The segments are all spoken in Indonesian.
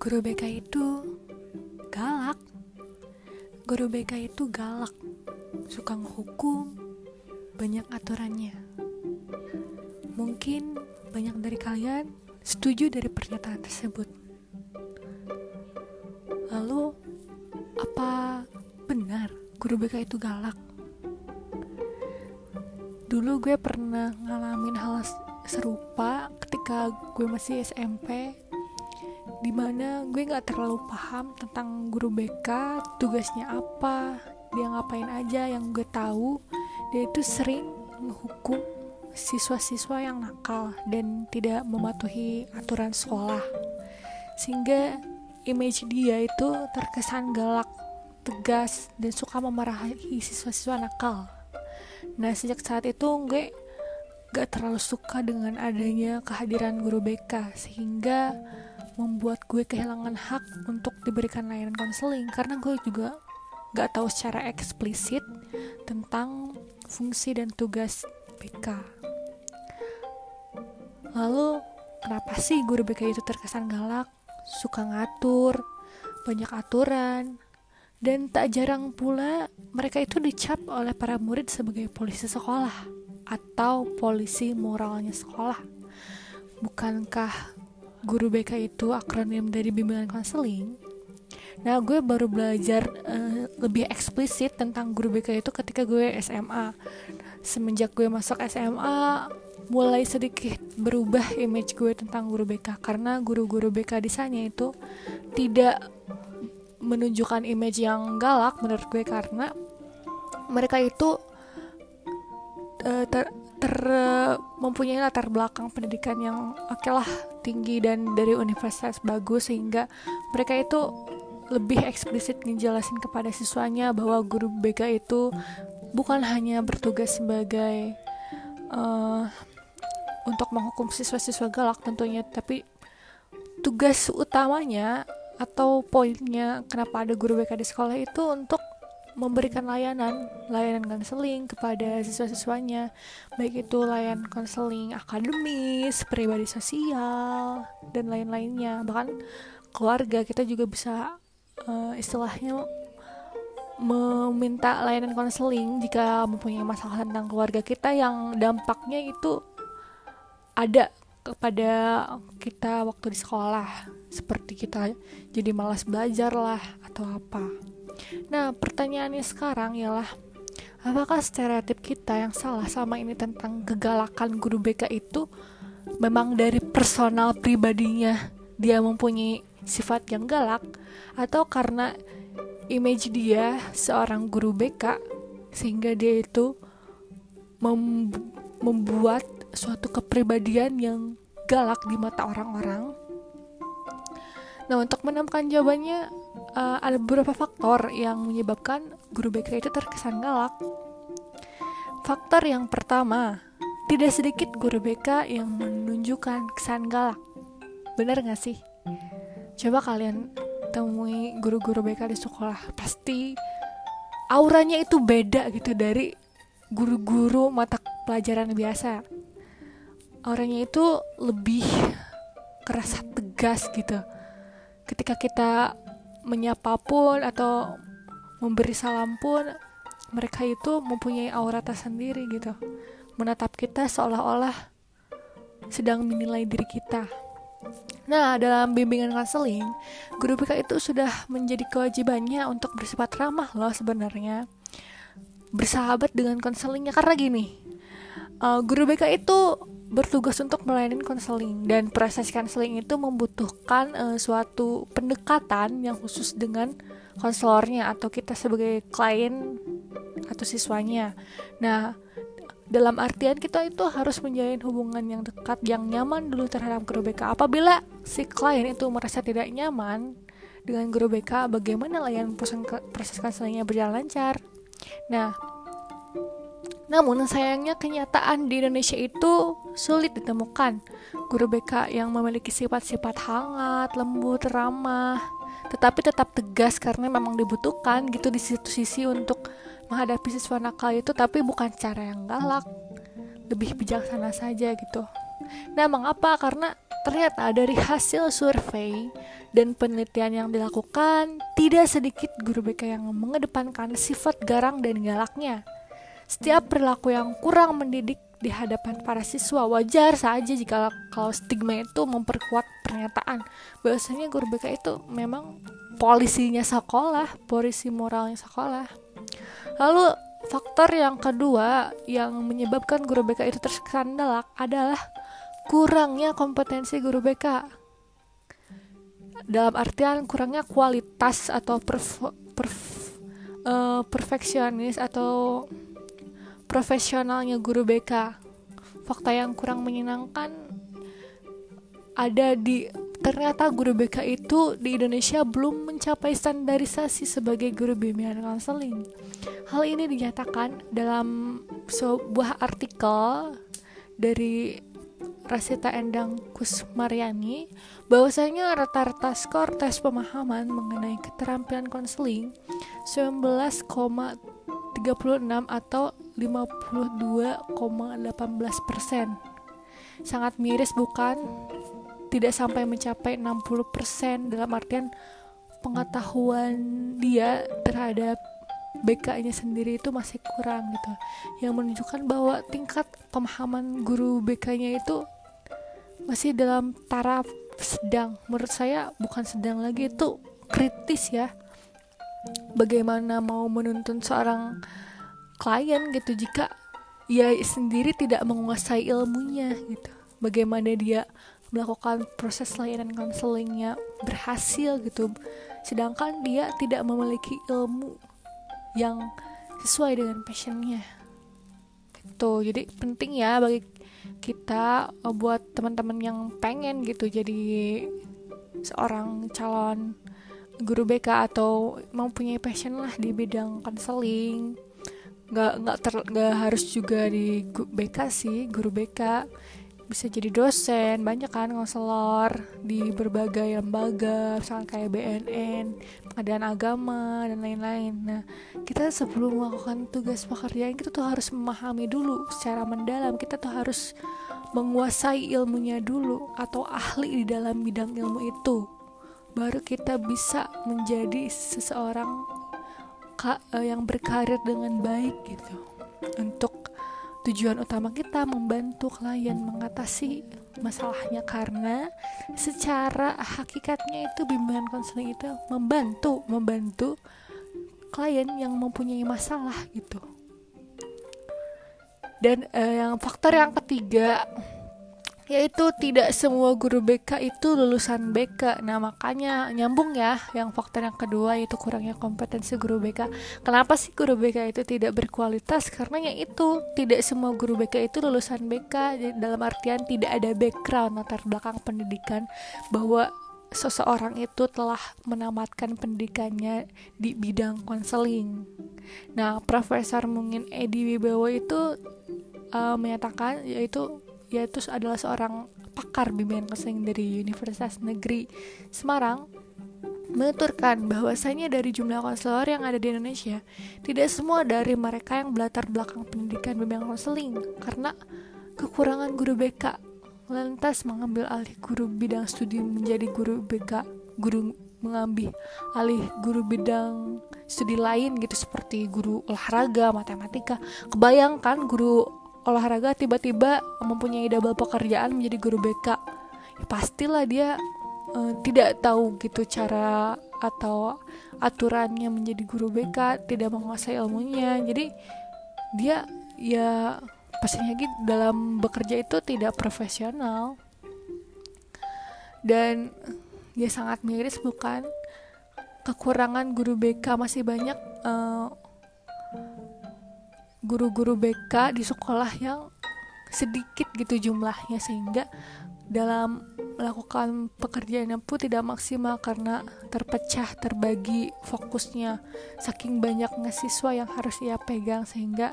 Guru BK itu galak. Guru BK itu galak, suka ngehukum, banyak aturannya. Mungkin banyak dari kalian setuju dari pernyataan tersebut. Lalu, apa benar guru BK itu galak? Dulu gue pernah ngalamin hal serupa ketika gue masih SMP di mana gue nggak terlalu paham tentang guru BK tugasnya apa dia ngapain aja yang gue tahu. Dia itu sering menghukum siswa-siswa yang nakal dan tidak mematuhi aturan sekolah. Sehingga image dia itu terkesan galak tegas dan suka memarahi siswa-siswa nakal. Nah sejak saat itu gue gak terlalu suka dengan adanya kehadiran guru BK sehingga membuat gue kehilangan hak untuk diberikan layanan konseling karena gue juga gak tahu secara eksplisit tentang fungsi dan tugas BK. Lalu kenapa sih guru BK itu terkesan galak, suka ngatur, banyak aturan, dan tak jarang pula mereka itu dicap oleh para murid sebagai polisi sekolah atau polisi moralnya sekolah. Bukankah guru BK itu akronim dari bimbingan konseling? Nah, gue baru belajar uh, lebih eksplisit tentang guru BK itu ketika gue SMA. Semenjak gue masuk SMA, mulai sedikit berubah image gue tentang guru BK karena guru-guru BK di sana itu tidak menunjukkan image yang galak menurut gue karena mereka itu uh, ter, ter mempunyai latar belakang pendidikan yang oke okay lah tinggi dan dari universitas bagus sehingga mereka itu lebih eksplisit ngejelasin kepada siswanya bahwa guru BK itu bukan hanya bertugas sebagai uh, untuk menghukum siswa-siswa galak tentunya tapi tugas utamanya atau poinnya kenapa ada guru BK di sekolah itu untuk memberikan layanan layanan konseling kepada siswa-siswanya. Baik itu layanan konseling akademis pribadi sosial dan lain-lainnya. Bahkan keluarga kita juga bisa uh, istilahnya meminta layanan konseling jika mempunyai masalah tentang keluarga kita yang dampaknya itu ada kepada kita waktu di sekolah. Seperti kita jadi malas belajar lah atau apa Nah, pertanyaannya sekarang ialah apakah stereotip kita yang salah sama ini tentang kegalakan guru BK itu memang dari personal pribadinya dia mempunyai sifat yang galak atau karena image dia seorang guru BK sehingga dia itu mem membuat suatu kepribadian yang galak di mata orang-orang. Nah, untuk menemukan jawabannya, uh, ada beberapa faktor yang menyebabkan guru BK itu terkesan galak. Faktor yang pertama, tidak sedikit guru BK yang menunjukkan kesan galak. Bener gak sih? Coba kalian temui guru-guru BK di sekolah, pasti auranya itu beda gitu dari guru-guru mata pelajaran biasa. Auranya itu lebih kerasa tegas gitu. Ketika kita menyapa pun atau memberi salam pun mereka itu mempunyai aura tersendiri gitu. Menatap kita seolah-olah sedang menilai diri kita. Nah, dalam bimbingan konseling, guru BK itu sudah menjadi kewajibannya untuk bersifat ramah loh sebenarnya. Bersahabat dengan konselingnya karena gini, uh, guru BK itu bertugas untuk melayani konseling dan proses konseling itu membutuhkan uh, suatu pendekatan yang khusus dengan konselornya atau kita sebagai klien atau siswanya. Nah, dalam artian kita itu harus menjalin hubungan yang dekat, yang nyaman dulu terhadap guru BK. Apabila si klien itu merasa tidak nyaman dengan guru BK, bagaimana layanan proses konselingnya berjalan lancar? Nah, namun sayangnya kenyataan di Indonesia itu sulit ditemukan. Guru BK yang memiliki sifat-sifat hangat, lembut, ramah, tetapi tetap tegas karena memang dibutuhkan gitu di situ sisi untuk menghadapi siswa nakal itu tapi bukan cara yang galak. Lebih bijaksana saja gitu. Nah emang apa? Karena Ternyata dari hasil survei dan penelitian yang dilakukan, tidak sedikit guru BK yang mengedepankan sifat garang dan galaknya. Setiap perilaku yang kurang mendidik di hadapan para siswa wajar saja jika kalau stigma itu memperkuat pernyataan bahwasanya guru BK itu memang polisinya sekolah, polisi moralnya sekolah. Lalu faktor yang kedua yang menyebabkan guru BK itu terskandalak adalah kurangnya kompetensi guru BK dalam artian kurangnya kualitas atau perf, perf, uh, perfeksionis atau profesionalnya guru BK fakta yang kurang menyenangkan ada di ternyata guru BK itu di Indonesia belum mencapai standarisasi sebagai guru bimbingan konseling. Hal ini dinyatakan dalam sebuah artikel dari Rasita Endang Kusmaryani bahwasanya rata-rata skor tes pemahaman mengenai keterampilan konseling 19,36 atau 52,18 persen. Sangat miris bukan? Tidak sampai mencapai 60 persen dalam artian pengetahuan dia terhadap BK-nya sendiri itu masih kurang gitu yang menunjukkan bahwa tingkat pemahaman guru BK-nya itu masih dalam taraf sedang menurut saya bukan sedang lagi itu kritis ya bagaimana mau menuntun seorang klien gitu jika ia sendiri tidak menguasai ilmunya gitu. Bagaimana dia melakukan proses layanan konselingnya berhasil gitu. Sedangkan dia tidak memiliki ilmu yang sesuai dengan passionnya. Gitu. Jadi penting ya bagi kita uh, buat teman-teman yang pengen gitu jadi seorang calon guru BK atau mempunyai passion lah di bidang konseling nggak nggak ter nggak harus juga di BK sih guru BK bisa jadi dosen banyak kan konselor di berbagai lembaga misalnya kayak BNN pengadilan agama dan lain-lain. Nah kita sebelum melakukan tugas pekerjaan kita tuh harus memahami dulu secara mendalam. Kita tuh harus menguasai ilmunya dulu atau ahli di dalam bidang ilmu itu. Baru kita bisa menjadi seseorang eh, yang berkarir dengan baik gitu untuk Tujuan utama kita membantu klien mengatasi masalahnya karena secara hakikatnya itu bimbingan konseling itu membantu membantu klien yang mempunyai masalah gitu. Dan uh, yang faktor yang ketiga yaitu tidak semua guru BK itu lulusan BK. Nah, makanya nyambung ya yang faktor yang kedua yaitu kurangnya kompetensi guru BK. Kenapa sih guru BK itu tidak berkualitas? Karena itu tidak semua guru BK itu lulusan BK dalam artian tidak ada background latar belakang pendidikan bahwa seseorang itu telah menamatkan pendidikannya di bidang konseling. Nah, Profesor mungkin Edi Wibowo itu uh, menyatakan yaitu yaitu adalah seorang pakar bimbingan konseling dari Universitas Negeri Semarang menuturkan bahwasanya dari jumlah konselor yang ada di Indonesia, tidak semua dari mereka yang belatar belakang pendidikan bimbingan konseling karena kekurangan guru BK lantas mengambil alih guru bidang studi menjadi guru BK, guru mengambil alih guru bidang studi lain gitu seperti guru olahraga, matematika. Kebayangkan guru olahraga tiba-tiba mempunyai double pekerjaan menjadi guru BK ya, pastilah dia uh, tidak tahu gitu cara atau aturannya menjadi guru BK tidak menguasai ilmunya. Jadi dia ya pastinya gitu dalam bekerja itu tidak profesional. Dan dia sangat miris bukan? Kekurangan guru BK masih banyak uh, guru-guru BK di sekolah yang sedikit gitu jumlahnya sehingga dalam melakukan pekerjaannya pun tidak maksimal karena terpecah terbagi fokusnya saking banyaknya siswa yang harus ia pegang sehingga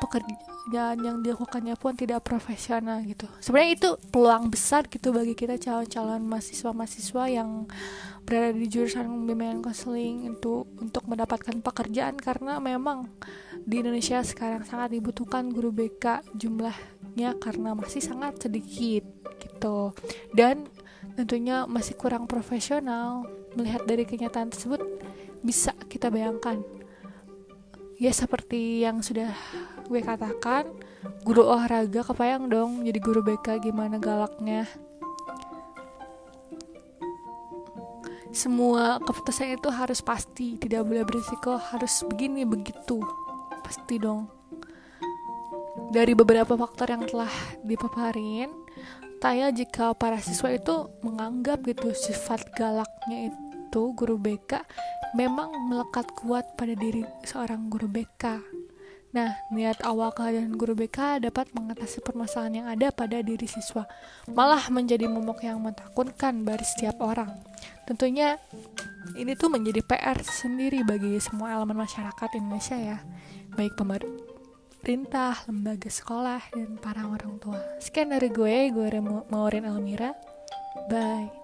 pekerjaan yang dilakukannya pun tidak profesional gitu. Sebenarnya itu peluang besar gitu bagi kita calon-calon mahasiswa-mahasiswa yang berada di jurusan bimbingan konseling itu untuk mendapatkan pekerjaan karena memang di Indonesia sekarang sangat dibutuhkan guru BK jumlahnya karena masih sangat sedikit gitu. Dan tentunya masih kurang profesional. Melihat dari kenyataan tersebut bisa kita bayangkan. Ya seperti yang sudah gue katakan guru olahraga kebayang dong jadi guru BK gimana galaknya. Semua keputusan itu harus pasti tidak boleh berisiko harus begini begitu. Pasti dong. Dari beberapa faktor yang telah dipaparin tanya jika para siswa itu menganggap gitu sifat galaknya itu guru BK memang melekat kuat pada diri seorang guru BK. Nah, niat awal kehadiran guru BK dapat mengatasi permasalahan yang ada pada diri siswa, malah menjadi momok yang menakutkan bagi setiap orang. Tentunya ini tuh menjadi PR sendiri bagi semua elemen masyarakat Indonesia ya, baik pemerintah, lembaga sekolah, dan para orang tua. Sekian dari gue, gue Maurin Elmira. Bye.